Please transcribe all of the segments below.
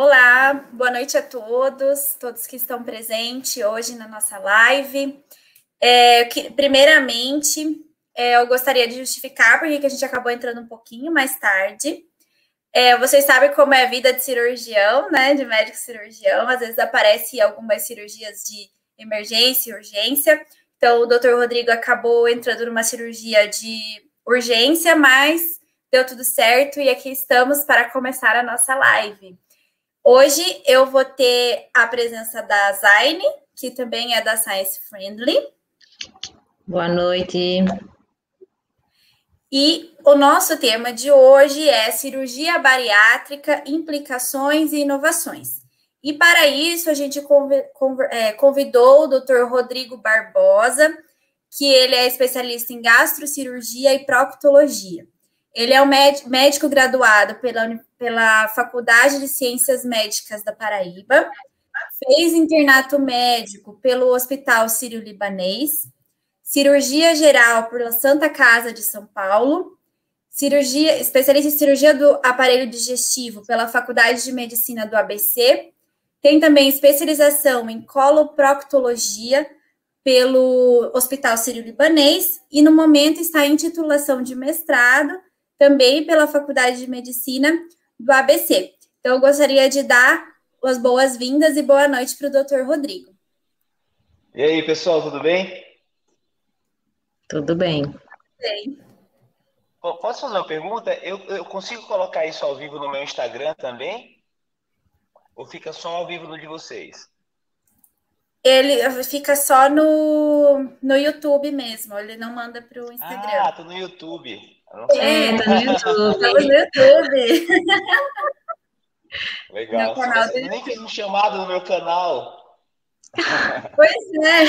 Olá, boa noite a todos, todos que estão presentes hoje na nossa live. É, que, primeiramente, é, eu gostaria de justificar porque a gente acabou entrando um pouquinho mais tarde. É, vocês sabem como é a vida de cirurgião, né? De médico cirurgião, às vezes aparece algumas cirurgias de emergência urgência. Então, o doutor Rodrigo acabou entrando numa cirurgia de urgência, mas deu tudo certo e aqui estamos para começar a nossa live. Hoje eu vou ter a presença da Zaine, que também é da Science Friendly. Boa noite. E o nosso tema de hoje é cirurgia bariátrica, implicações e inovações. E para isso a gente é, convidou o Dr. Rodrigo Barbosa, que ele é especialista em gastrocirurgia e proctologia. Ele é um médico graduado pela, pela Faculdade de Ciências Médicas da Paraíba, fez internato médico pelo Hospital Sírio-Libanês, cirurgia geral pela Santa Casa de São Paulo, cirurgia, especialista em cirurgia do aparelho digestivo pela Faculdade de Medicina do ABC, tem também especialização em coloproctologia pelo Hospital Sírio-Libanês e no momento está em titulação de mestrado também pela Faculdade de Medicina do ABC. Então, eu gostaria de dar as boas-vindas e boa noite para o doutor Rodrigo. E aí, pessoal, tudo bem? Tudo bem. Bem. Posso fazer uma pergunta? Eu, eu consigo colocar isso ao vivo no meu Instagram também? Ou fica só ao vivo no de vocês? Ele fica só no, no YouTube mesmo, ele não manda para o Instagram. Ah, tô no YouTube. É, tá no YouTube. Estamos no YouTube. Legal. canal Você nem fez um chamado no meu canal. Pois é.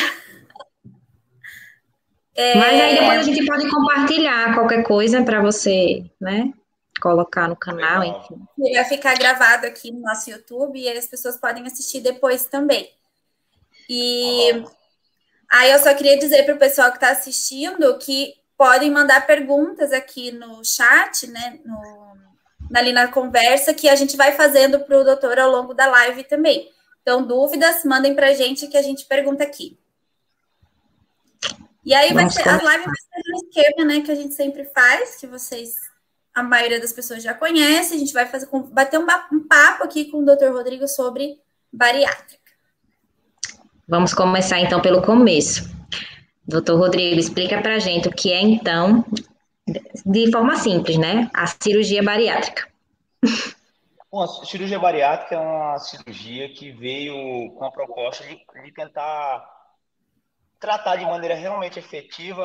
é. Mas aí depois a gente pode compartilhar qualquer coisa para você, né? Colocar no canal, Legal. enfim. Vai ficar gravado aqui no nosso YouTube e as pessoas podem assistir depois também. E oh. aí eu só queria dizer para o pessoal que está assistindo que podem mandar perguntas aqui no chat, né? No, ali na conversa, que a gente vai fazendo para o doutor ao longo da live também. Então, dúvidas, mandem para a gente que a gente pergunta aqui. E aí vai ser, as lives vai ser no esquema, né, que a gente sempre faz, que vocês, a maioria das pessoas já conhece. A gente vai fazer, bater um, um papo aqui com o doutor Rodrigo sobre bariátrica. Vamos começar então pelo começo. Doutor Rodrigo, explica para a gente o que é, então, de forma simples, né? A cirurgia bariátrica. Bom, a cirurgia bariátrica é uma cirurgia que veio com a proposta de, de tentar tratar de maneira realmente efetiva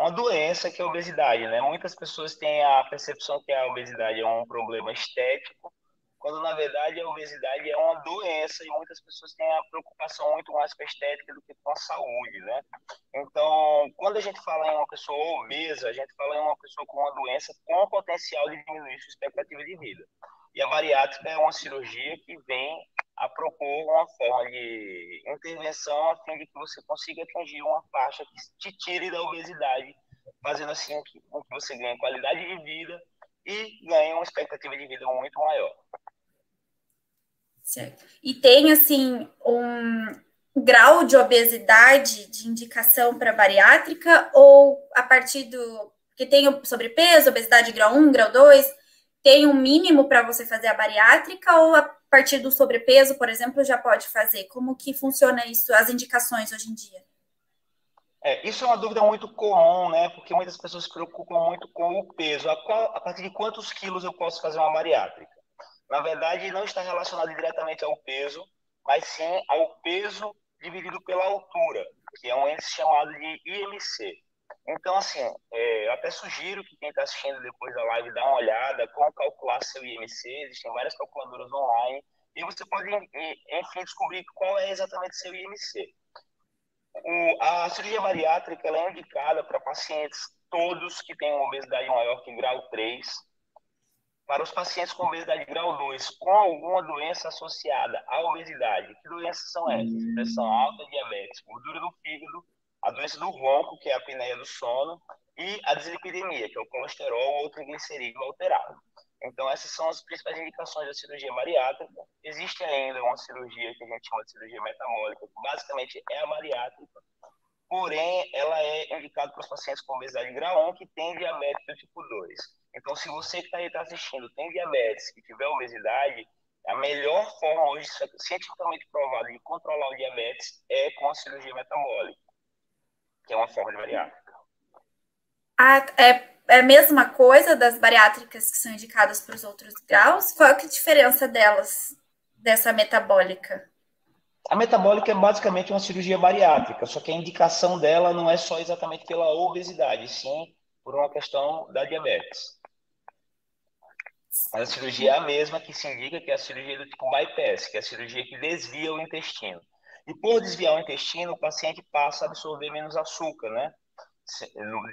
uma doença que é a obesidade, né? Muitas pessoas têm a percepção que a obesidade é um problema estético, quando na verdade a obesidade é uma doença e muitas pessoas têm a preocupação muito mais com a estética do que com a saúde, né? Então, quando a gente fala em uma pessoa obesa, a gente fala em uma pessoa com uma doença com potencial de diminuir sua expectativa de vida. E a bariátrica é uma cirurgia que vem a propor uma forma de intervenção a fim de que você consiga atingir uma faixa que te tire da obesidade, fazendo assim com que você ganhe qualidade de vida e ganhe uma expectativa de vida muito maior. Certo. E tem, assim, um grau de obesidade de indicação para bariátrica ou a partir do. que tem sobrepeso, obesidade grau 1, grau 2, tem um mínimo para você fazer a bariátrica ou a partir do sobrepeso, por exemplo, já pode fazer? Como que funciona isso, as indicações hoje em dia? É, isso é uma dúvida muito comum, né? Porque muitas pessoas se preocupam muito com o peso. A, qual, a partir de quantos quilos eu posso fazer uma bariátrica? Na verdade, não está relacionado diretamente ao peso, mas sim ao peso dividido pela altura, que é um índice chamado de IMC. Então, assim, é, eu até sugiro que quem está assistindo depois da live dá uma olhada, como calcular seu IMC, existem várias calculadoras online, e você pode, enfim, descobrir qual é exatamente seu IMC. O, a cirurgia bariátrica é indicada para pacientes todos que têm uma obesidade maior que grau 3, para os pacientes com obesidade grau 2 com alguma doença associada à obesidade. Que doenças são essas? Hum. Pressão alta, diabetes, gordura do fígado, a doença do ronco, que é a apneia do sono, e a dislipidemia, que é o colesterol ou triglicerídeo alterado. Então, essas são as principais indicações da cirurgia bariátrica. existe ainda uma cirurgia que a gente chama de cirurgia metabólica, que basicamente é a bariátrica, porém ela é indicada para os pacientes com obesidade grau 1 que tem diabetes do tipo 2. Então, se você que está aí tá assistindo tem diabetes e tiver obesidade, a melhor forma hoje, cientificamente provada, de controlar o diabetes é com a cirurgia metabólica, que é uma forma de bariátrica. Ah, é é a mesma coisa das bariátricas que são indicadas para os outros graus? Qual é a diferença delas, dessa metabólica? A metabólica é basicamente uma cirurgia bariátrica, só que a indicação dela não é só exatamente pela obesidade, sim por uma questão da diabetes. Mas a cirurgia é a mesma que se indica que é a cirurgia do tipo bypass, que é a cirurgia que desvia o intestino. E por desviar o intestino, o paciente passa a absorver menos açúcar, né?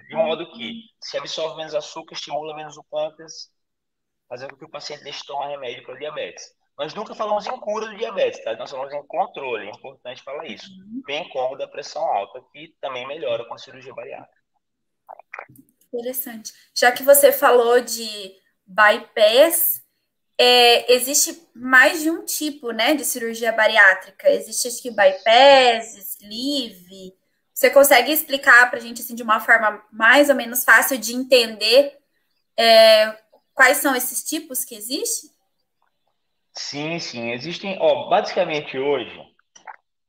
de modo que se absorve menos açúcar, estimula menos o pâncreas, fazendo com que o paciente deixe de tomar remédio para diabetes. Nós nunca falamos em cura do diabetes, tá? Nós falamos em controle, é importante falar isso. Bem como da pressão alta, que também melhora com a cirurgia bariátrica. Interessante. Já que você falou de bypass, é, existe mais de um tipo, né, de cirurgia bariátrica. Existe, acho que, bypass, sleeve, você consegue explicar para a gente assim, de uma forma mais ou menos fácil de entender é, quais são esses tipos que existem? Sim, sim. Existem, ó, basicamente hoje,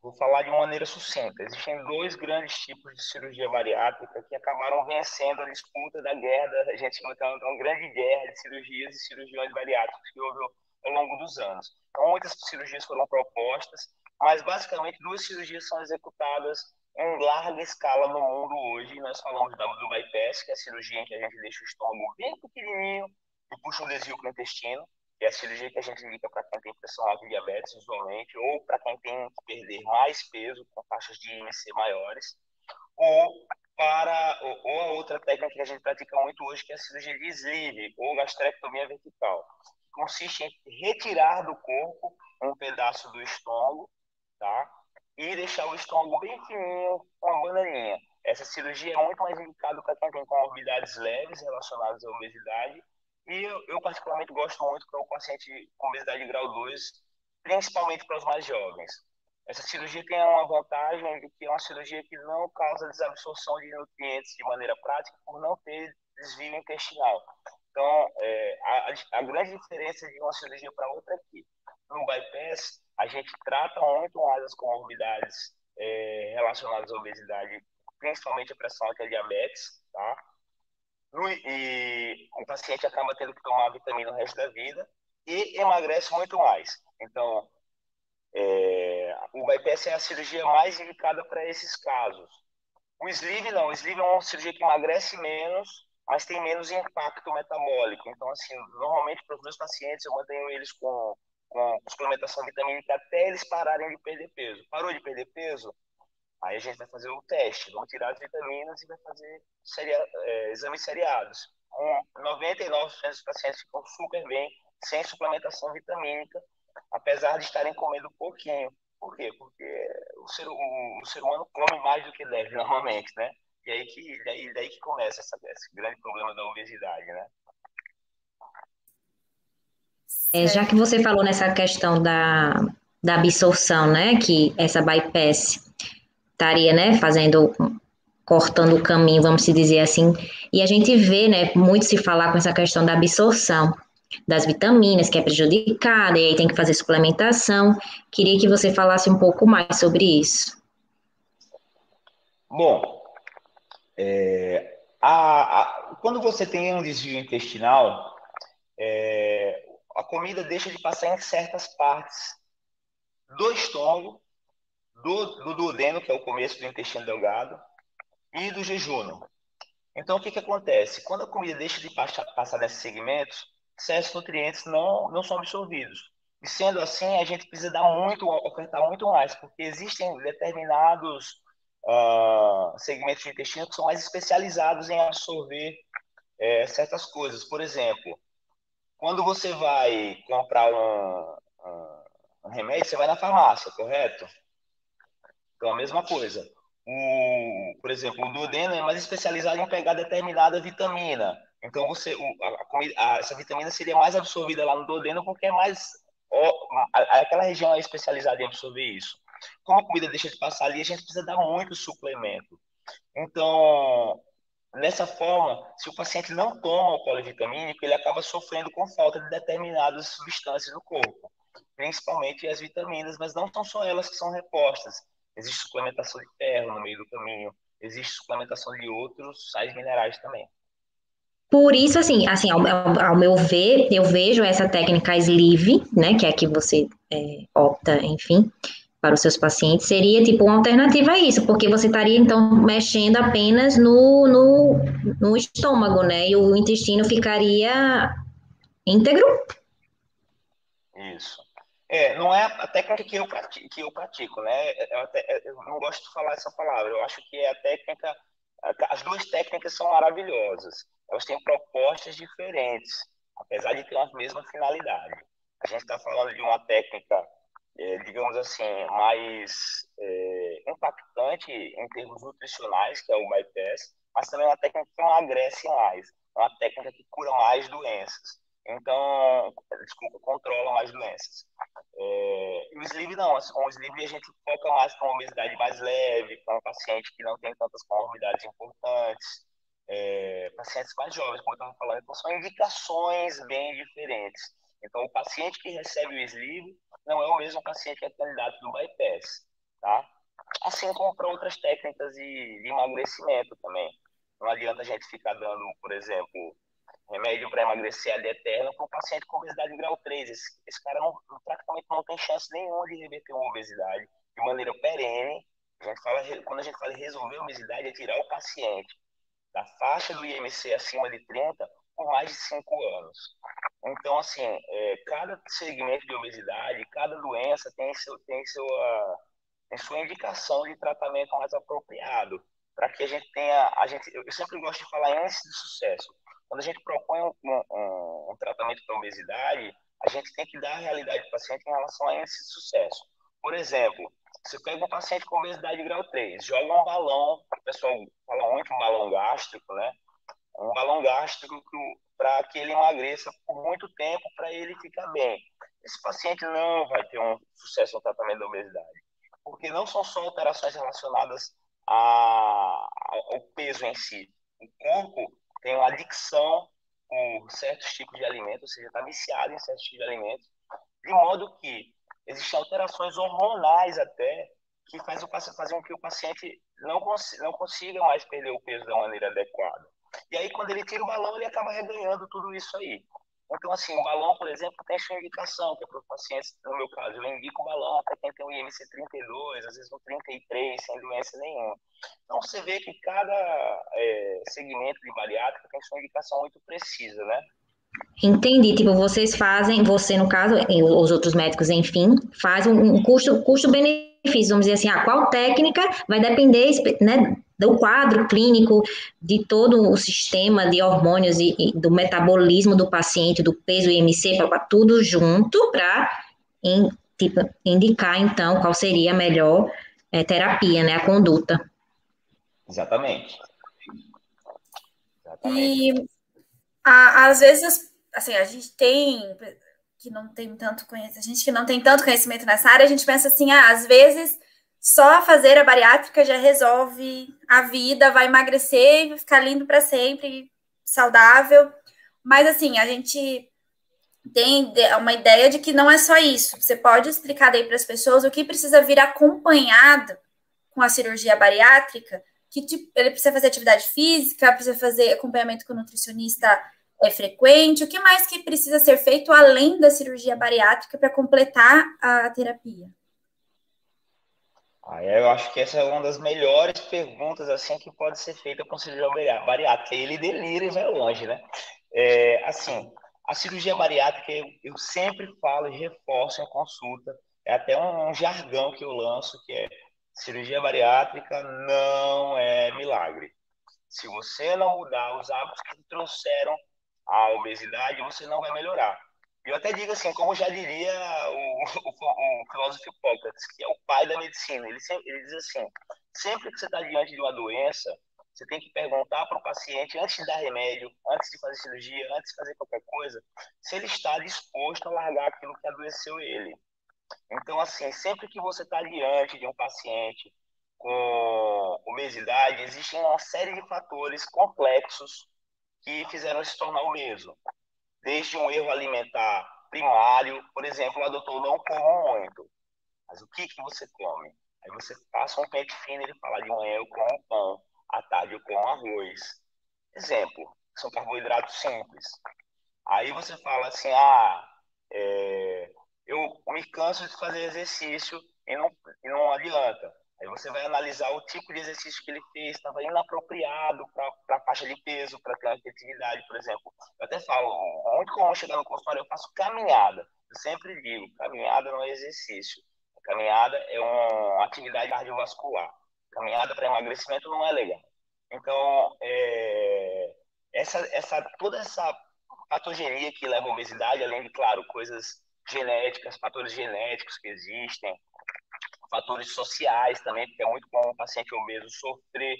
vou falar de maneira sucinta, existem dois grandes tipos de cirurgia bariátrica que acabaram vencendo a disputa da guerra, a gente chama de uma grande guerra de cirurgias e cirurgiões bariátricos que houve ao longo dos anos. Então, muitas cirurgias foram propostas, mas basicamente duas cirurgias são executadas em larga escala no mundo hoje. Nós falamos da, do bypass, que é a cirurgia em que a gente deixa o estômago bem pequenininho e puxa um desvio para o intestino, é a cirurgia que a gente indica para quem tem pressão alta e diabetes usualmente, ou para quem tem que perder mais peso com taxas de IMC maiores, ou para ou, ou a outra técnica que a gente pratica muito hoje, que é a cirurgia de sleeve, ou gastrectomia vertical, que consiste em retirar do corpo um pedaço do estômago, tá? e deixar o estômago bem fininho, com uma bananinha. Essa cirurgia é muito mais indicada para quem tem comorbidades leves relacionadas à obesidade. E eu, eu particularmente gosto muito para o paciente com obesidade grau 2, principalmente para os mais jovens. Essa cirurgia tem uma vantagem de que é uma cirurgia que não causa desabsorção de nutrientes de maneira prática por não ter desvio intestinal. Então, é, a, a, grande diferença de uma cirurgia para outra é que no bypass a gente trata muito mais as comorbidades é, relacionadas à obesidade, principalmente a pressão alta e a diabetes, tá? E o paciente acaba tendo que tomar vitamina o resto da vida e emagrece muito mais. Então, é, o bypass é a cirurgia mais indicada para esses casos. O sleeve não, o sleeve é uma cirurgia que emagrece menos, mas tem menos impacto metabólico. Então, assim, normalmente para os meus pacientes eu mantenho eles com com suplementação vitamínica até eles pararem de perder peso. Parou de perder peso? Aí a gente vai fazer o teste, vamos tirar as vitaminas e vai fazer seria, é, exames seriados. Um, 99% dos pacientes ficam super bem sem suplementação vitamínica, apesar de estarem comendo pouquinho. Por quê? Porque o ser, o, o ser humano come mais do que deve normalmente, né? E aí que, daí, daí que começa essa, esse grande problema da obesidade, né? É, já que você falou nessa questão da, da absorção, né, que essa bypass estaria, né, fazendo, cortando o caminho, vamos se dizer assim, e a gente vê, né, muito se falar com essa questão da absorção das vitaminas, que é prejudicada, e aí tem que fazer suplementação. Queria que você falasse um pouco mais sobre isso. Bom, é, a, a, quando você tem um desvio intestinal, é, a comida deixa de passar em certas partes do estômago, do, do duodeno, que é o começo do intestino delgado, e do jejum. Então, o que, que acontece? Quando a comida deixa de passar, passar nesses segmentos, certos nutrientes não, não são absorvidos. E sendo assim, a gente precisa dar muito, ofertar muito mais, porque existem determinados uh, segmentos do intestino que são mais especializados em absorver é, certas coisas. Por exemplo, quando você vai comprar um, um, remédio, você vai na farmácia, correto? Então, a mesma coisa. O, por exemplo, o duodeno é mais especializado em pegar determinada vitamina. Então, você, o, a, a, essa vitamina seria mais absorvida lá no duodeno porque é mais aquela região é especializada em absorver isso. Como a comida deixa de passar ali, a gente precisa dar muito suplemento. Então, Dessa forma, se o paciente não toma o polivitamínico, ele acaba sofrendo com falta de determinadas substâncias no corpo, principalmente as vitaminas, mas não são só elas que são repostas. Existe suplementação de ferro no meio do caminho, existe suplementação de outros sais minerais também. Por isso, assim, assim ao, ao, meu ver, eu vejo essa técnica sleeve, né, que é a que você é, opta, enfim, para os seus pacientes seria tipo uma alternativa a isso, porque você estaria então mexendo apenas no, no, no estômago, né? E o intestino ficaria íntegro. Isso. É, não é a técnica que eu pratico, que eu pratico né? Eu, até, eu não gosto de falar essa palavra. Eu acho que é a técnica. As duas técnicas são maravilhosas. Elas têm propostas diferentes, apesar de ter a mesma finalidade. A gente está falando de uma técnica é, digamos assim, mais é, impactante em termos nutricionais, que é o bypass, mas também é uma técnica que não mais, é uma técnica que cura mais doenças. Então, desculpa, controla mais doenças. É, e o sleeve não, assim, o sleeve a gente foca mais com obesidade mais leve, com paciente que não tem tantas comorbidades importantes, é, pacientes mais jovens, como estava falando, então são indicações bem diferentes. Então, o paciente que recebe o sleeve não é o mesmo paciente que é candidato do bypass, tá? Assim como para outras técnicas de, de emagrecimento também. Não adianta a gente ficar dando, por exemplo, remédio para emagrecer ad eterno para um paciente com obesidade grau 3. Esse, esse cara não, praticamente não tem chance nenhuma de reverter uma obesidade de maneira perene. A gente fala, quando a gente fala resolver a obesidade, é tirar o paciente da faixa do IMC acima de 30 por mais de 5 anos. Então, assim, é, cada segmento de obesidade, cada doença tem, seu, tem, sua, tem sua indicação de tratamento mais apropriado, para que a gente tenha, a gente, eu sempre gosto de falar índice de sucesso. Quando a gente propõe um, um, um tratamento para obesidade, a gente tem que dar a realidade do paciente em relação a de sucesso. Por exemplo, você pega um paciente com obesidade grau 3, joga um balão, o pessoal fala muito um balão gástrico, né? Um balão gástrico para que ele emagreça por muito tempo para ele ficar bem. Esse paciente não vai ter um sucesso no tratamento da obesidade, porque não são só alterações relacionadas a, ao peso em si. O corpo tem uma adicção por certos tipos de alimentos, ou seja, está viciado em certos tipos de alimentos, de modo que existem alterações hormonais até que faz o, fazem com que o paciente não, não consiga mais perder o peso da maneira adequada. E aí, quando ele tira o balão, ele acaba reganhando tudo isso aí. Então, assim, o balão, por exemplo, tem sua indicação, que é para os pacientes, no meu caso, eu indico o balão até quem tem o IMC 32, às vezes um 33, sem doença nenhuma. Então, você vê que cada é, segmento de bariátrica tem sua indicação muito precisa, né? Entendi. Tipo, vocês fazem, você no caso, os outros médicos, enfim, faz um, custo, custo-benefício, vamos dizer assim, ah, qual técnica vai depender, né, do quadro clínico, de todo o sistema de hormônios e, e do metabolismo do paciente, do peso IMC, tudo junto para tipo, indicar, então, qual seria a melhor é, terapia, né, a conduta. Exatamente. Exatamente. E, a, às vezes, assim, a gente tem que não tem tanto conhecimento, a gente que não tem tanto conhecimento nessa área, a gente pensa assim, ah, às vezes só fazer a bariátrica já resolve a vida, vai emagrecer e ficar lindo para sempre, saudável. Mas assim, a gente tem uma ideia de que não é só isso. Você pode explicar daí para as pessoas o que precisa vir acompanhado com a cirurgia bariátrica, que tipo, ele precisa fazer atividade física, precisa fazer acompanhamento com nutricionista é frequente, o que mais que precisa ser feito além da cirurgia bariátrica para completar a terapia? Ah, eu acho que essa é uma das melhores perguntas assim que pode ser feita com cirurgia bariátrica. Ele delira e vai longe, né? É, assim, a cirurgia bariátrica eu, eu, sempre falo e reforço em consulta. É até um, um jargão que eu lanço que é cirurgia bariátrica não é milagre. Se você não mudar os hábitos que trouxeram a obesidade, você não vai melhorar. Eu até digo assim, como já diria o, o, o filósofo Hipócrates, que é o pai da medicina, ele, ele diz assim, sempre que você está diante de uma doença, você tem que perguntar para o paciente, antes de dar remédio, antes de fazer cirurgia, antes de fazer qualquer coisa, se ele está disposto a largar aquilo que adoeceu ele. Então, assim, sempre que você está diante de um paciente com obesidade, existem uma série de fatores complexos que fizeram se tornar obeso. Desde um erro alimentar primário, por exemplo, o doutor não come muito. Mas o que, que você come? Aí você passa um pente fino ele fala de manhã eu como pão, à tarde eu como arroz. Exemplo, são carboidratos simples. Aí você fala assim, ah, é, eu me canso de fazer exercício e não, e não adianta. Aí você vai analisar o tipo de exercício que ele fez, estava inapropriado para a faixa de peso, para aquela atividade, por exemplo. Eu até falo, muito comum chegar no consultório, eu faço caminhada. Eu sempre digo, caminhada não é exercício. A caminhada é uma atividade cardiovascular. Caminhada para emagrecimento não é legal. Então, é, essa, essa, toda essa patogenia que leva à obesidade, além de, claro, coisas genéticas, fatores genéticos que existem, fatores sociais também, porque é muito comum o paciente obeso sofrer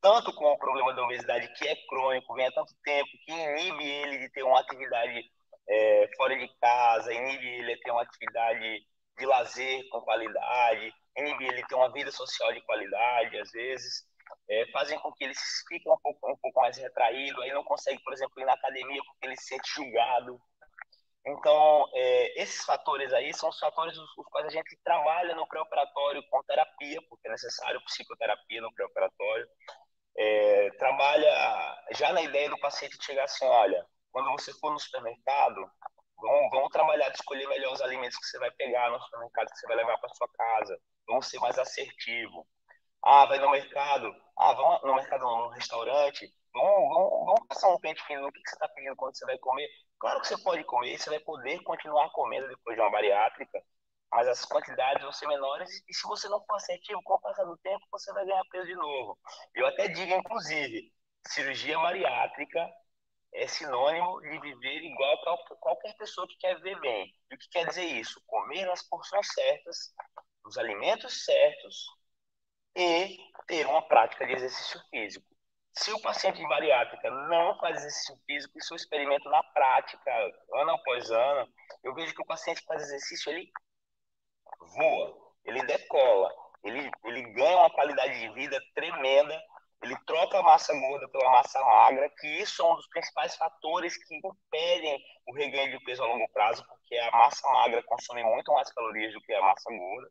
tanto com o problema da obesidade, que é crônico, vem há tanto tempo, que inibe ele de ter uma atividade é, fora de casa, inibe ele de ter uma atividade de lazer com qualidade, inibe ele de ter uma vida social de qualidade, às vezes, é, fazem com que ele fique um pouco, um pouco mais retraído, aí não consegue, por exemplo, ir na academia porque ele se sente julgado, então, é, esses fatores aí são os fatores os, os quais a gente trabalha no pré-operatório com terapia, porque é necessário psicoterapia no pré-operatório. É, trabalha já na ideia do paciente chegar assim, olha, quando você for no supermercado, vamos, vamos trabalhar de escolher melhor os alimentos que você vai pegar no supermercado, que você vai levar para sua casa. Vamos ser mais assertivo. Ah, vai no mercado. Ah, vamos no mercado, no restaurante. Vamos, vamos, vamos passar um pente fino no que, que você está pedindo quando você vai comer. Claro que você pode comer, você vai poder continuar comendo depois de uma bariátrica, mas as quantidades vão ser menores e se você não for assertivo, com o passar do tempo, você vai ganhar peso de novo. Eu até digo, inclusive, cirurgia bariátrica é sinônimo de viver igual a qualquer pessoa que quer viver bem. E o que quer dizer isso? Comer nas porções certas, os alimentos certos e ter uma prática de exercício físico. Se o paciente de bariátrica não faz exercício físico, isso eu experimento na prática, ano após ano, eu vejo que o paciente faz exercício, ele voa, ele decola, ele, ele ganha uma qualidade de vida tremenda, ele troca a massa gorda pela massa magra, que isso é um dos principais fatores que impedem o reganho de peso a longo prazo, porque a massa magra consome muito mais calorias do que a massa gorda.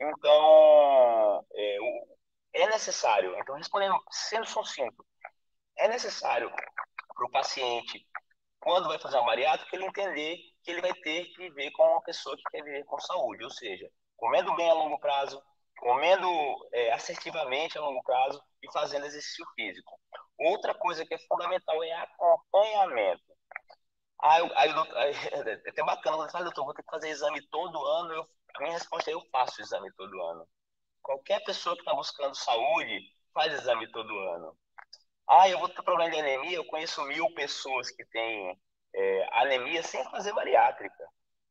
Então, é, é necessário, então respondendo, sendo sucinto, é necessário para o paciente, quando vai fazer uma bariátrica, ele entender que ele vai ter que viver com uma pessoa que quer viver com saúde, ou seja, comendo bem a longo prazo, comendo é, assertivamente a longo prazo e fazendo exercício físico. Outra coisa que é fundamental é acompanhamento. Aí, aí, aí é até bacana, quando fala, doutor, vou ter que fazer exame todo ano. Eu, a minha resposta é: eu faço exame todo ano. Qualquer pessoa que está buscando saúde faz exame todo ano. Ah, eu vou ter problema de anemia. Eu conheço mil pessoas que têm é, anemia sem fazer bariátrica.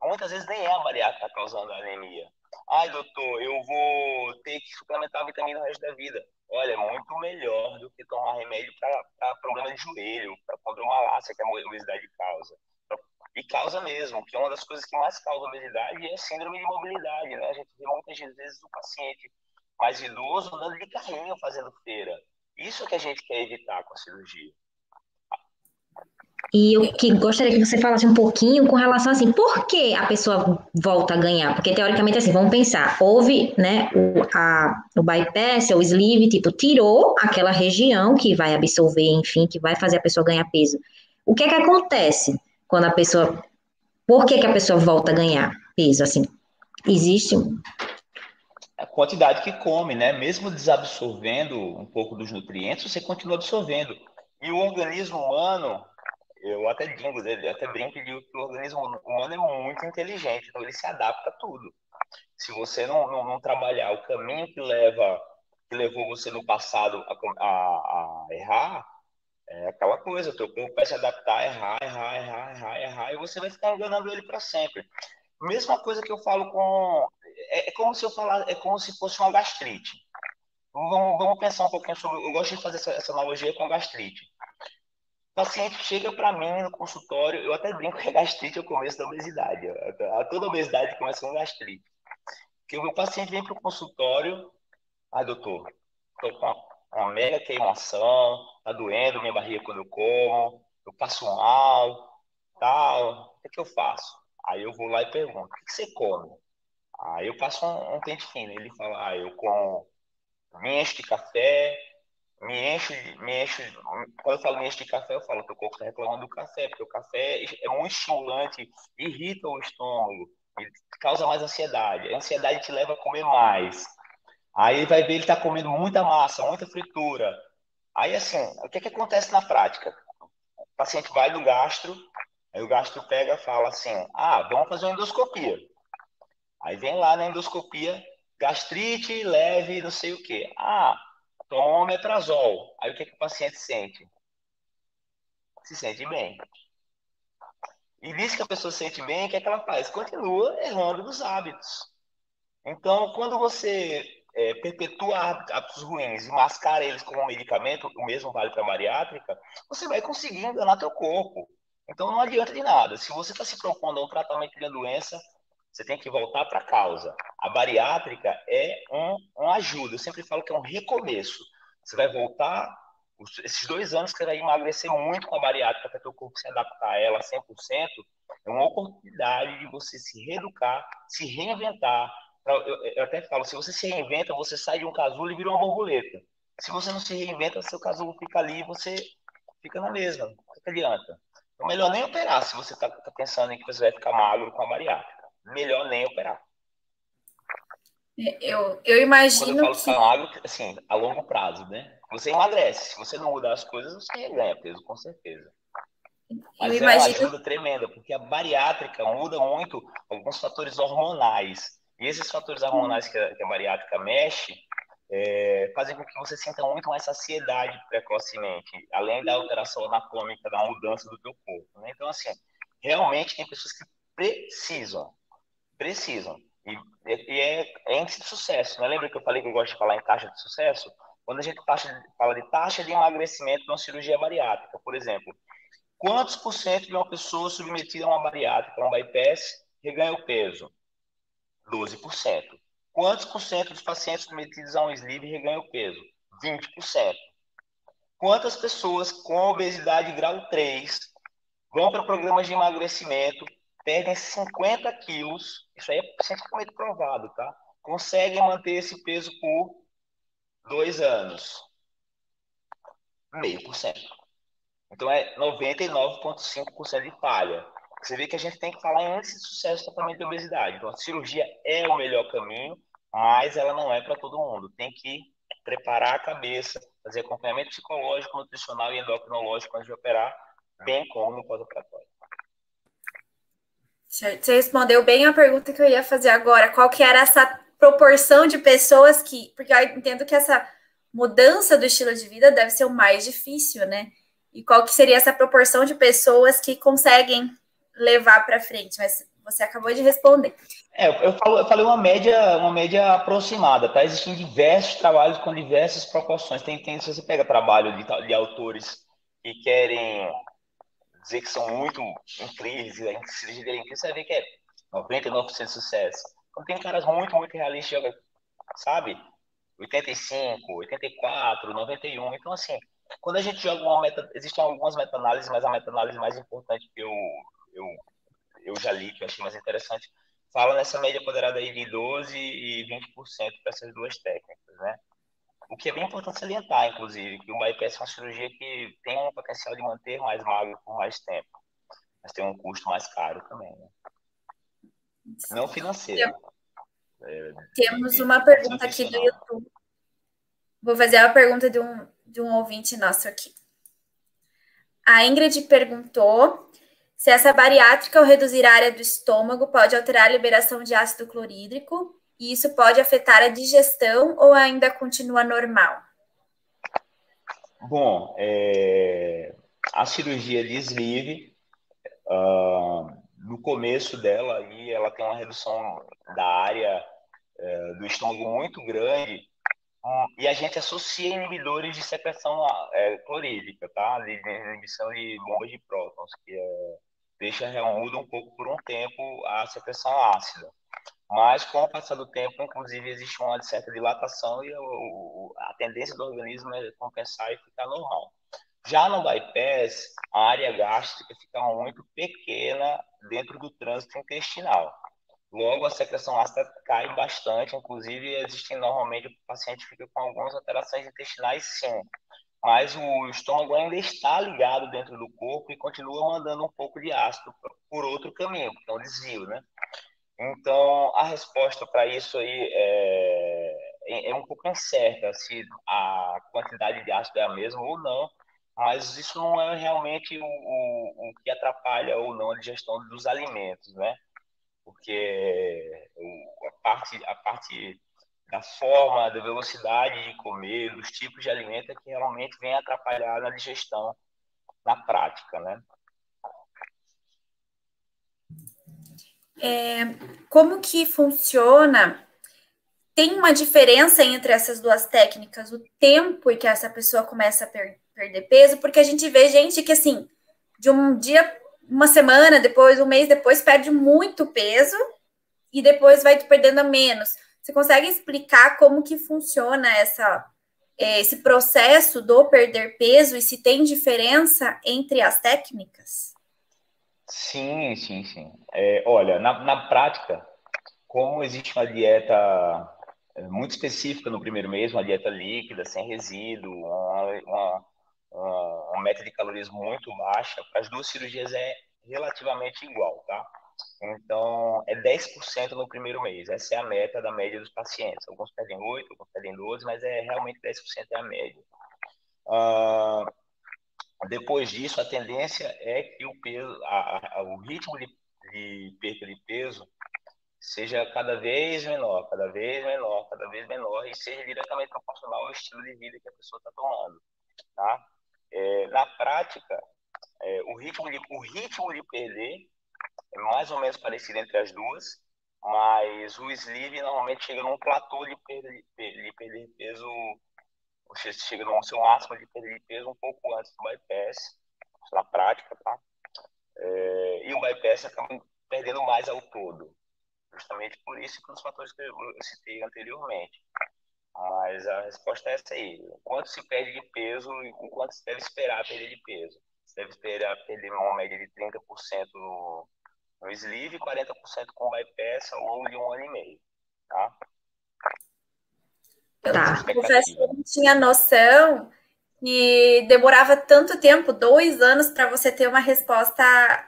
Muitas vezes nem é a bariátrica causando anemia. Ai, doutor, eu vou ter que suplementar a vitamina o resto da vida. Olha, é muito melhor do que tomar remédio para problema de joelho, para condromalácia, que a obesidade causa. E causa mesmo, que é uma das coisas que mais causa obesidade é a síndrome de mobilidade, né? A gente vê muitas vezes o paciente mais idoso andando de carrinho fazendo feira. Isso que a gente quer evitar com a cirurgia. E eu que gostaria que você falasse um pouquinho com relação assim, por que a pessoa volta a ganhar? Porque teoricamente assim, vamos pensar, houve, né, o, a, o bypass, o sleeve, tipo, tirou aquela região que vai absorver, enfim, que vai fazer a pessoa ganhar peso. O que é que acontece quando a pessoa, por que que a pessoa volta a ganhar peso, assim? Existe a quantidade que come, né? Mesmo desabsorvendo um pouco dos nutrientes, você continua absorvendo. E o organismo humano, eu até digo, até brinco e digo que o organismo humano é muito inteligente, então ele se adapta a tudo. Se você não, não, não trabalhar o caminho que leva que levou você no passado a, a, a errar, é aquela coisa, teu corpo vai se adaptar, errar, errar, errar, errar, errar, e você vai ficar enganando ele para sempre. Mesma coisa que eu falo com. É, é, como se eu falar, é como se fosse uma gastrite. Vamos, vamos pensar um pouquinho sobre. Eu gosto de fazer essa, essa analogia com gastrite. O paciente chega para mim no consultório, eu até brinco que a gastrite é o começo da obesidade. A toda obesidade começa com gastrite. Porque o paciente vem para o consultório, ah, doutor, estou com uma mega queimação, tá doendo minha barriga quando eu como, eu passo mal, tal, o que, que eu faço? Aí eu vou lá e pergunto, o que, você come? Aí eu passo um, um pente fino, ele fala, ah, eu como, me encho de café, me encho, me encho, quando eu falo me encho de café, eu falo o corpo está reclamando do café, porque o café é muito estimulante, irrita o estômago, causa mais ansiedade. A ansiedade te leva a comer mais. Aí vai ver ele está comendo muita massa, muita fritura. Aí, assim, o que, é que acontece na prática? O paciente vai no gastro, aí o gastro pega e fala assim: ah, vamos fazer uma endoscopia. Aí vem lá na endoscopia, gastrite leve, não sei o quê. Ah, toma um. Aí o que, é que o paciente sente? Se sente bem. E diz que a pessoa se sente bem, o que, é que ela faz? Continua errando dos hábitos. Então, quando você é, perpetua hábitos ruins e mascara eles como um medicamento, o mesmo vale para a bariátrica, você vai conseguir enganar teu corpo. Então não adianta de nada. Se você está se propondo a um tratamento de doença, você tem que voltar para a causa. A bariátrica é um, uma ajuda. Eu sempre falo que é um recomeço. Você vai voltar, esses dois anos que você vai emagrecer muito com a bariátrica para teu corpo se adaptar a ela 100%, é uma oportunidade de você se reeducar, se reinventar, eu, eu, até falo, se você se reinventa, você sai de um casulo e vira uma borboleta. Se você não se reinventa, seu casulo fica ali e você fica na mesma. O que adianta? Então, melhor nem operar se você está tá pensando em que você vai ficar magro com a bariátrica. Melhor nem operar. Eu, eu imagino Quando eu falo que... ficar magro, assim, a longo prazo, né? Você emagrece. Se você não mudar as coisas, você ganha peso, com certeza. Mas eu é imagino... uma ajuda tremenda, porque a bariátrica muda muito alguns fatores hormonais. E esses fatores hormonais que a, que a bariátrica mexe é, fazem com que você sinta muito mais saciedade precocemente, além da alteração anatômica, da mudança do teu corpo. Né? Então, assim, realmente tem pessoas que precisam, precisam. E, e é, é índice de sucesso. Né? Lembra que eu falei que eu gosto de falar em taxa de sucesso? Quando a gente taxa, fala de taxa de emagrecimento numa cirurgia bariátrica, por exemplo, quantos por cento de uma pessoa submetida a uma bariátrica, a um bypass, reganha o peso? 12%. Quantos por cento dos pacientes submetidos a um sleeve reganham peso? 20%. Quantas pessoas com obesidade grau 3 vão para programas de emagrecimento, perdem 50 quilos, isso aí é cientificamente provado, tá? Conseguem manter esse peso por dois anos. Meio por cento. Então é 99,5% de falha. Você vê que a gente tem que falar em índice de sucesso tratamento de obesidade. Então, a cirurgia é o melhor caminho, mas ela não é para todo mundo. Tem que preparar a cabeça, fazer acompanhamento psicológico, nutricional e endocrinológico antes de operar, bem como no pós-operatório. Você respondeu bem a pergunta que eu ia fazer agora. Qual que era essa proporção de pessoas que... Porque eu entendo que essa mudança do estilo de vida deve ser o mais difícil, né? E qual que seria essa proporção de pessoas que conseguem levar para frente, mas você acabou de responder. É, eu, falo, eu falei uma média, uma média aproximada, tá? Existem diversos trabalhos com diversas proporções. Tem, tem se você pega trabalho de, de autores que querem dizer que são muito incríveis, e cirurgia dele é incrível, você ver que é 99% de sucesso. Então tem caras muito, muito realistas, sabe? 85, 84, 91. Então, assim, quando a gente joga uma meta, existem algumas meta-análises, mas a meta-análise mais importante que eu, eu, eu já li, que eu achei mais interessante, fala nessa média ponderada aí de 12% e 20% para essas duas técnicas, né? O que é bem importante salientar, inclusive, que o bypass é uma cirurgia que tem um potencial de manter mais magro por mais tempo, mas tem um custo mais caro também, né? Não financeiro. É, Temos uma pergunta aqui do YouTube. Vou fazer a pergunta de um, de um ouvinte nosso aqui. A Ingrid perguntou se essa bariátrica ao reduzir a área do estômago pode alterar a liberação de ácido clorídrico e isso pode afetar a digestão ou ainda continua normal? Bom, é... a cirurgia de sleeve, uh, no começo dela, aí, ela tem uma redução da área uh, do estômago muito grande Hum, e a gente associa inibidores de secreção é, clorídrica, tá? De, de inibição de bombas de prótons, que é, deixa, muda um pouco por um tempo a secreção ácida. Mas, com o passar do tempo, inclusive, existe uma certa dilatação e a tendência do organismo é compensar e ficar normal. Já no bypass, a área gástrica fica muito pequena dentro do trânsito intestinal. Logo, a secreção ácida cai bastante, inclusive existem normalmente o paciente fica com algumas alterações intestinais, sim, mas o estômago ainda está ligado dentro do corpo e continua mandando um pouco de ácido por outro caminho, que é um desvio, né? Então, a resposta para isso aí é, é, é um pouco incerta, se a quantidade de ácido é a mesma ou não, mas isso não é realmente o, o, o que atrapalha ou não a digestão dos alimentos, né? porque a parte, a parte da forma, da velocidade de comer, dos tipos de alimento é que realmente vem atrapalhar na digestão na prática, né? É, como que funciona? Tem uma diferença entre essas duas técnicas, o tempo em que essa pessoa começa a per perder peso, porque a gente vê gente que, assim, de um dia uma semana depois, um mês depois, perde muito peso e depois vai perdendo menos. Você consegue explicar como que funciona essa, é, esse processo do perder peso e se tem diferença entre as técnicas? Sim, sim, sim. É, olha, na, na prática, como existe uma dieta é, muito específica no primeiro mês, uma dieta líquida, sem resíduo, uma, uma uma, meta de calorias muito baixa, as duas cirurgias é relativamente igual, tá? Então, é 10% no primeiro mês. Essa é a meta da média dos pacientes. Alguns pedem 8, alguns pedem 12, mas é realmente 10% é a média. Uh, depois disso, a tendência é que o peso, a, a, o ritmo de, de perda de peso seja cada vez menor, cada vez menor, cada vez menor e seja diretamente proporcional ao estilo de vida que a pessoa está tomando, tá? É, na prática, é, o, ritmo de, o ritmo de perder é mais ou menos parecido entre as duas, mas o sleeve normalmente chega num platô de perder, de peso, você chega no seu máximo de perder de peso um pouco antes do bypass, na prática, tá? É, e o bypass acaba perdendo mais ao todo, justamente por isso e pelos fatores que eu citei anteriormente. Mas a resposta é essa aí. Quanto se perde de peso e o quanto se deve esperar perder de peso? Deve perder uma média de 30% no, no sleeve e 40% com bypass ao longo de um ano e meio. Tá? Eu tá. confesso que eu não tinha noção que demorava tanto tempo, dois anos, para você ter uma resposta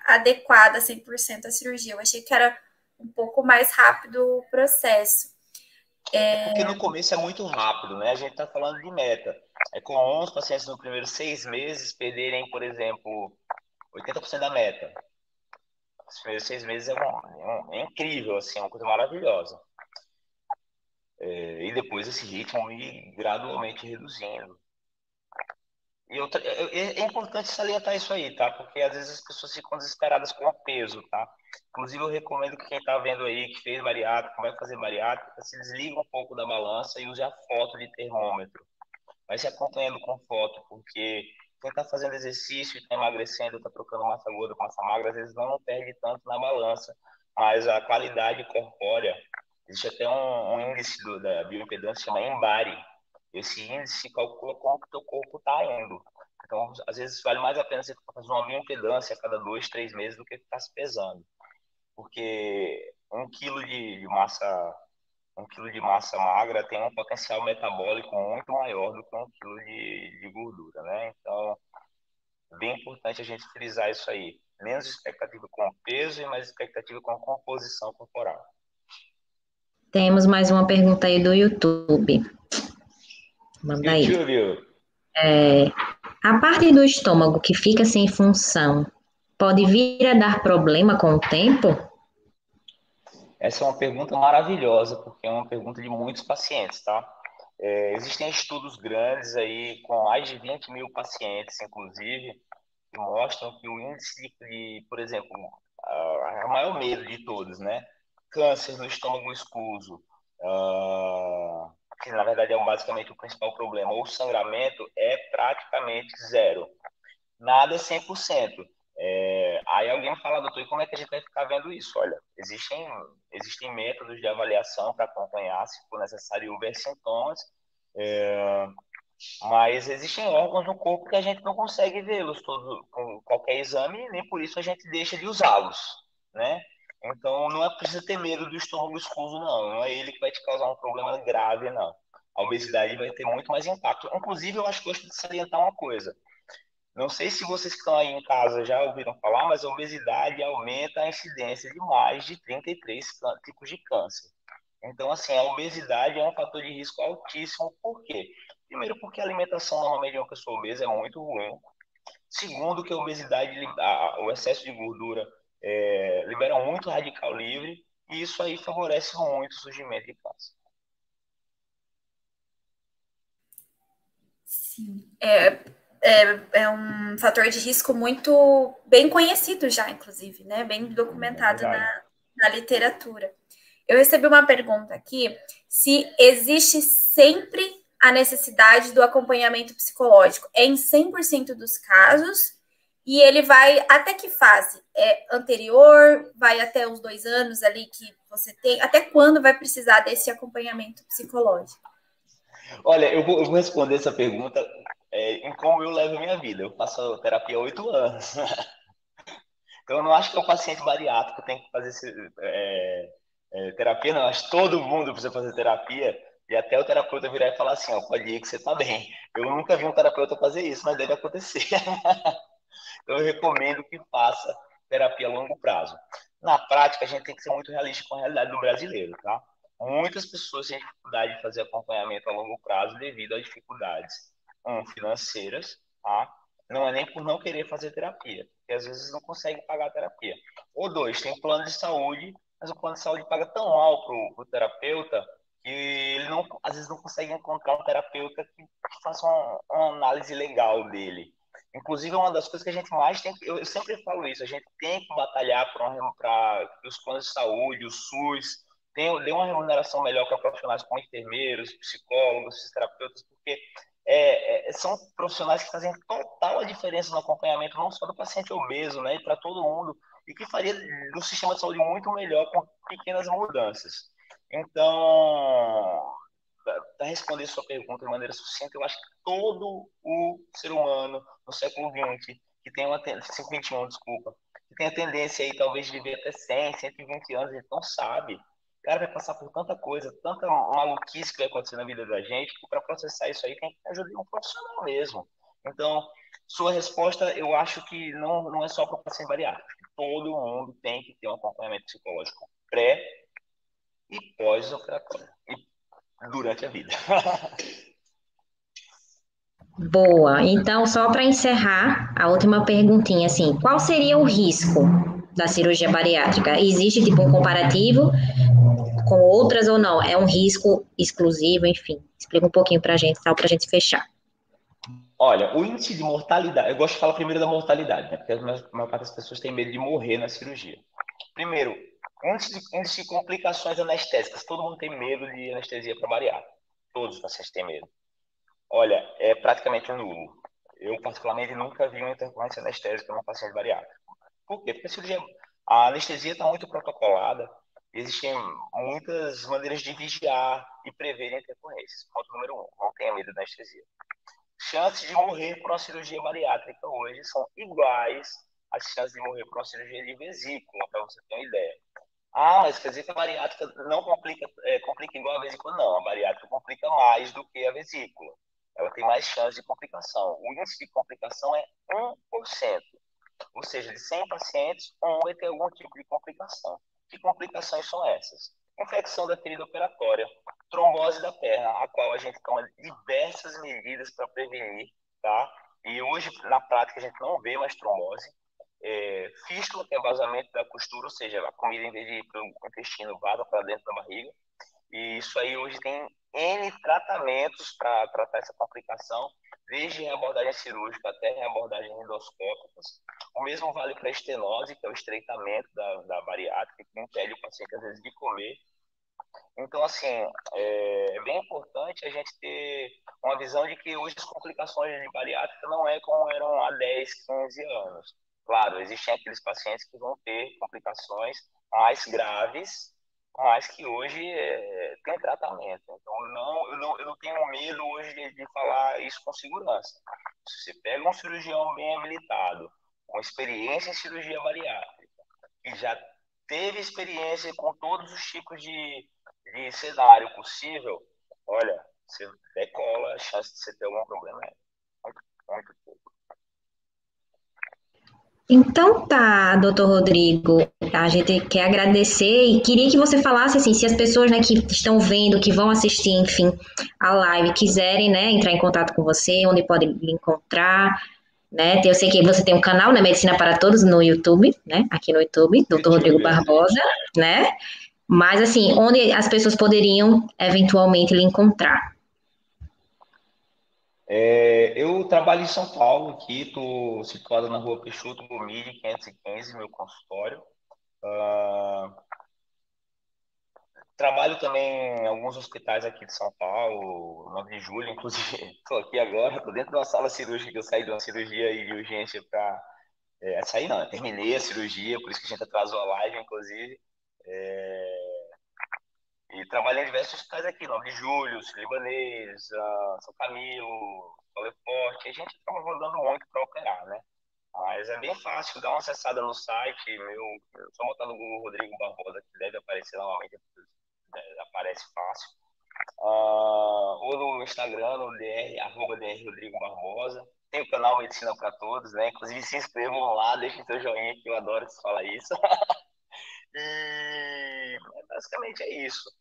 adequada 100% à cirurgia. Eu achei que era um pouco mais rápido o processo. É... Porque no começo é muito rápido, né? A gente está falando de meta. É comum os pacientes nos primeiros seis meses perderem, por exemplo, 80% da meta. Os primeiros seis meses é, é, é incrível, assim, é uma coisa maravilhosa. É, e depois esse ritmo ir gradualmente reduzindo. E outra, é, é, é, importante salientar isso aí, tá? Porque às vezes as pessoas ficam desesperadas com o peso, tá? Inclusive eu recomendo que quem está vendo aí, que fez bariátrica, vai fazer bariátrica, se desliga um pouco da balança e use a foto de termômetro. Vai se acompanhando com foto, porque quem está fazendo exercício, está emagrecendo, está trocando massa gorda com massa magra, às vezes não perde tanto na balança, mas a qualidade corpórea, existe até um, um índice do, da bioimpedância, chama EMBARI, esse índice calcula como que o teu corpo está indo. Então, às vezes, vale mais a pena você fazer uma bioimpedância a cada dois, três meses do que ficar se pesando. Porque um quilo de, de massa um quilo de massa magra tem um potencial metabólico muito maior do que um quilo de, de gordura, né? Então, bem importante a gente frisar isso aí. Menos expectativa com peso e mais expectativa com composição corporal. Temos mais uma pergunta aí do YouTube. Manda aí. É, a parte do estômago que fica sem função pode vir a dar problema com o tempo? Essa é uma pergunta maravilhosa, porque é uma pergunta de muitos pacientes, tá? É, existem estudos grandes aí, com mais de 20 mil pacientes, inclusive, que mostram que o índice de, por exemplo, a, a maior medo de todos, né? Câncer no estômago escuso, uh, que na verdade é basicamente o principal problema, ou sangramento, é praticamente zero. Nada é 100%. É, aí alguém fala, doutor, e como é que a gente vai ficar vendo isso? Olha, existem, existem métodos de avaliação para acompanhar, se for necessário, ver sintomas, é, mas existem órgãos no corpo que a gente não consegue vê-los com qualquer exame, nem por isso a gente deixa de usá-los, né? Então não é preciso ter medo do estômago escuso, não. Não é ele que vai te causar um problema grave, não. A obesidade vai ter muito mais impacto. Inclusive, eu acho que gosto de salientar uma coisa. Não sei se vocês que estão aí em casa já ouviram falar, mas a obesidade aumenta a incidência de mais de 33 tipos de câncer. Então, assim, a obesidade é um fator de risco altíssimo. Por quê? Primeiro, porque a alimentação normalmente de uma pessoa obesa é muito ruim. Segundo, que a obesidade, o excesso de gordura é, libera muito radical livre e isso aí favorece muito o surgimento de câncer. Sim, é, é, é, um fator de risco muito bem conhecido já, inclusive, né? Bem documentado é na, na literatura. Eu recebi uma pergunta aqui se existe sempre a necessidade do acompanhamento psicológico. É em 100% dos casos e ele vai até que fase? É anterior? Vai até os dois anos ali que você tem? Até quando vai precisar desse acompanhamento psicológico? Olha, eu vou, eu vou responder essa pergunta é, em como eu levo a minha vida. Eu faço terapia há oito anos. então, eu não acho que o paciente bariátrico tem que fazer esse, é, é, terapia, não. Acho que todo mundo precisa fazer terapia. E até o terapeuta virar e falar assim, ó, pode ir que você tá bem. Eu nunca vi um terapeuta fazer isso, mas deve acontecer. eu recomendo que faça terapia a longo prazo. Na prática, a gente tem que ser muito realista com a realidade do brasileiro, tá? Muitas pessoas têm dificuldade de fazer acompanhamento a longo prazo devido a dificuldades um, financeiras, tá? Não é nem por não querer fazer terapia, porque às vezes não consegue pagar a terapia. Ou dois, tem plano de saúde, mas o plano de saúde paga tão mal para o terapeuta que ele não, às vezes não consegue encontrar um terapeuta que, que faça uma, uma, análise legal dele. Inclusive, é uma das coisas que a gente mais tem, eu, eu sempre falo isso, a gente tem que batalhar para os planos de saúde, o SUS, tem, dê uma remuneração melhor para profissionais como enfermeiros, psicólogos, terapeutas, porque é, é, são profissionais que fazem total a diferença no acompanhamento, não só do paciente obeso, né, para todo mundo, e que faria do sistema de saúde muito melhor com pequenas mudanças. Então, para responder sua pergunta de maneira sucinta, eu acho que todo o ser humano no século XX, que tem uma século XXI, desculpa, que tem a tendência aí talvez de viver até 100, 120 anos, ele não sabe. O cara vai passar por tanta coisa, tanta maluquice que vai acontecer na vida da gente, que para processar isso aí tem que ajudar um profissional mesmo. Então, sua resposta, eu acho que não, não é só para o paciente bariátrico. Todo mundo tem que ter um acompanhamento psicológico pré e pós-operatório. Durante a vida. Boa. Então, só para encerrar, a última perguntinha, assim, qual seria o risco da cirurgia bariátrica? Existe, tipo, um comparativo com outras ou não? É um risco exclusivo, enfim. Explica um pouquinho para a gente, só para a gente fechar. Olha, o índice de mortalidade, eu gosto de falar primeiro da mortalidade, né? Porque a maior parte das pessoas tem medo de morrer na cirurgia. Primeiro, índice de, índice de complicações anestésicas. Todo mundo tem medo de anestesia para bariátrica. Todos os pacientes têm medo. Olha, é praticamente nulo. Eu, particularmente, nunca vi uma intercorrência anestésica num paciente bariátrico. Por quê? Porque a cirurgia, a anestesia está muito protocolada. Existem muitas maneiras de vigiar e prever intercorrências. Ponto número um, não tenha medo da anestesia chances de morrer por uma cirurgia bariátrica hoje são iguais às chances de morrer por uma cirurgia de vesícula, para você ter uma ideia. Ah, mas quer dizer que a bariátrica não complica, é, complica igual a vesícula? Não, a bariátrica complica mais do que a vesícula. Ela tem mais chance de complicação. O índice de complicação é 1%. Ou seja, de 100 pacientes, um vai ter algum tipo de complicação. Que complicações são essas? Infecção da ferida operatória, trombose da perna, a qual a gente toma diversas medidas para prevenir, tá? E hoje, na prática, a gente não vê mais trombose. É, fístula, que é vazamento da costura, ou seja, a comida, em vez de ir para o intestino, vaza para dentro da barriga. E isso aí hoje tem N tratamentos para tratar essa complicação, desde abordagem cirúrgica até abordagem endoscópicas. O mesmo vale para a estenose, que é o estreitamento da, da bariátrica, que impede o paciente, às vezes, de comer Então, assim, é, é bem importante a gente ter uma visão de que hoje as complicações de bariátrica não é como eram há 10, 15 anos. Claro, existem aqueles pacientes que vão ter complicações mais graves, mas que hoje é, tem tratamento. Então, não, eu, não, eu não tenho medo hoje de, de falar isso com segurança. Se você pega um cirurgião bem habilitado, com experiência em cirurgia bariátrica, e já teve experiência com todos os tipos de, de cenário possível, olha, você decola, a chance de você ter algum problema é muito, muito. Então tá, doutor Rodrigo, a gente quer agradecer e queria que você falasse assim, se as pessoas né, que estão vendo, que vão assistir, enfim, a live, quiserem né, entrar em contato com você, onde podem lhe encontrar, né? Eu sei que você tem um canal, né, Medicina para Todos, no YouTube, né, aqui no YouTube, doutor Rodrigo Barbosa, né? Mas assim, onde as pessoas poderiam eventualmente lhe encontrar? É, eu trabalho em São Paulo, aqui, estou situado na rua Peixoto, Gomide, 515, meu consultório. Uh, trabalho também em alguns hospitais aqui de São Paulo, 9 de julho, inclusive estou aqui agora, estou dentro de uma sala cirúrgica, eu saí de uma cirurgia de urgência para... É, não, terminei a cirurgia, por isso que a gente atrasou a live, inclusive. É, e trabalhei em diversos hospitais aqui, 9 de Julho, Libanês, São Camilo, Forte. A gente estava rodando muito para operar, né? Mas é bem fácil, dá uma acessada no site, meu, só botar no Google Rodrigo Barbosa, que deve aparecer normalmente, aparece fácil. Uh, ou no Instagram, no DR, arroba DR Rodrigo Barbosa. Tem o canal Medicina para Todos, né? Inclusive se inscrevam lá, deixem seu joinha que eu adoro falar isso. e basicamente é isso.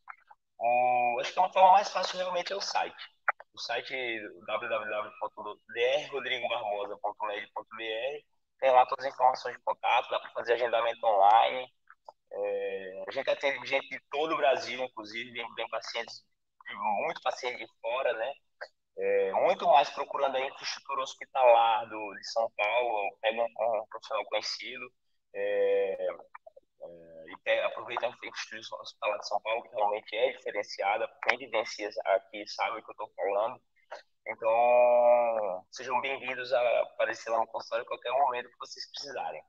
Um, acho que é uma forma mais fácil realmente é o site. O site www.drrodrigobarbosa.med.br tem lá todas as informações de contato, dá para fazer agendamento online. É, a gente atende gente de todo o Brasil, inclusive, vem, pacientes, muito pacientes de fora, né? É, muito mais procurando a infraestrutura hospitalar do, de São Paulo, pega um, um profissional conhecido. É, aproveitando a instituição hospitalar de São Paulo, que realmente é diferenciada, quem vivencia aqui sabe o que eu estou falando. Então, sejam bem-vindos a aparecer lá no consultório a qualquer momento que vocês precisarem.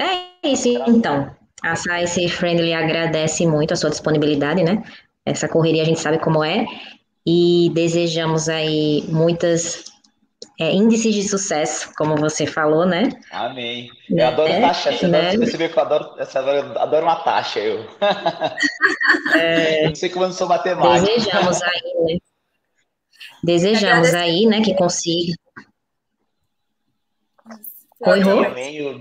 É isso, então. A Science Friendly agradece muito a sua disponibilidade, né? Essa correria a gente sabe como é. E desejamos aí muitas é, índices de sucesso, como você falou, né? Amém. Eu né? adoro taxa. Você né? que eu adoro, eu adoro uma taxa, eu. É, não sei como eu não sou matemático. Desejamos aí, né? Desejamos aí, né, que consiga. Oi, Rô.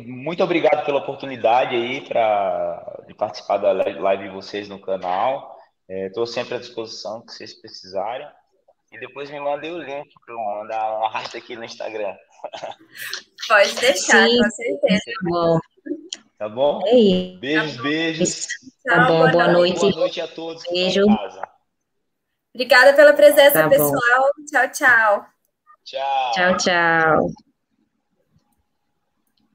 Muito obrigado pela oportunidade aí pra, de participar da live de vocês no canal. Estou é, sempre à disposição que vocês precisarem. E depois me mandei o link para eu mandar um arrasto aqui no Instagram. Pode deixar, Sim. com certeza. Tá bom. Tá bom? É beijos, tá beijos. Tá bom, boa, boa noite. Boa noite a todos. Beijo. Obrigada pela presença, tá pessoal. Tchau, tchau. Tchau. Tchau, tchau.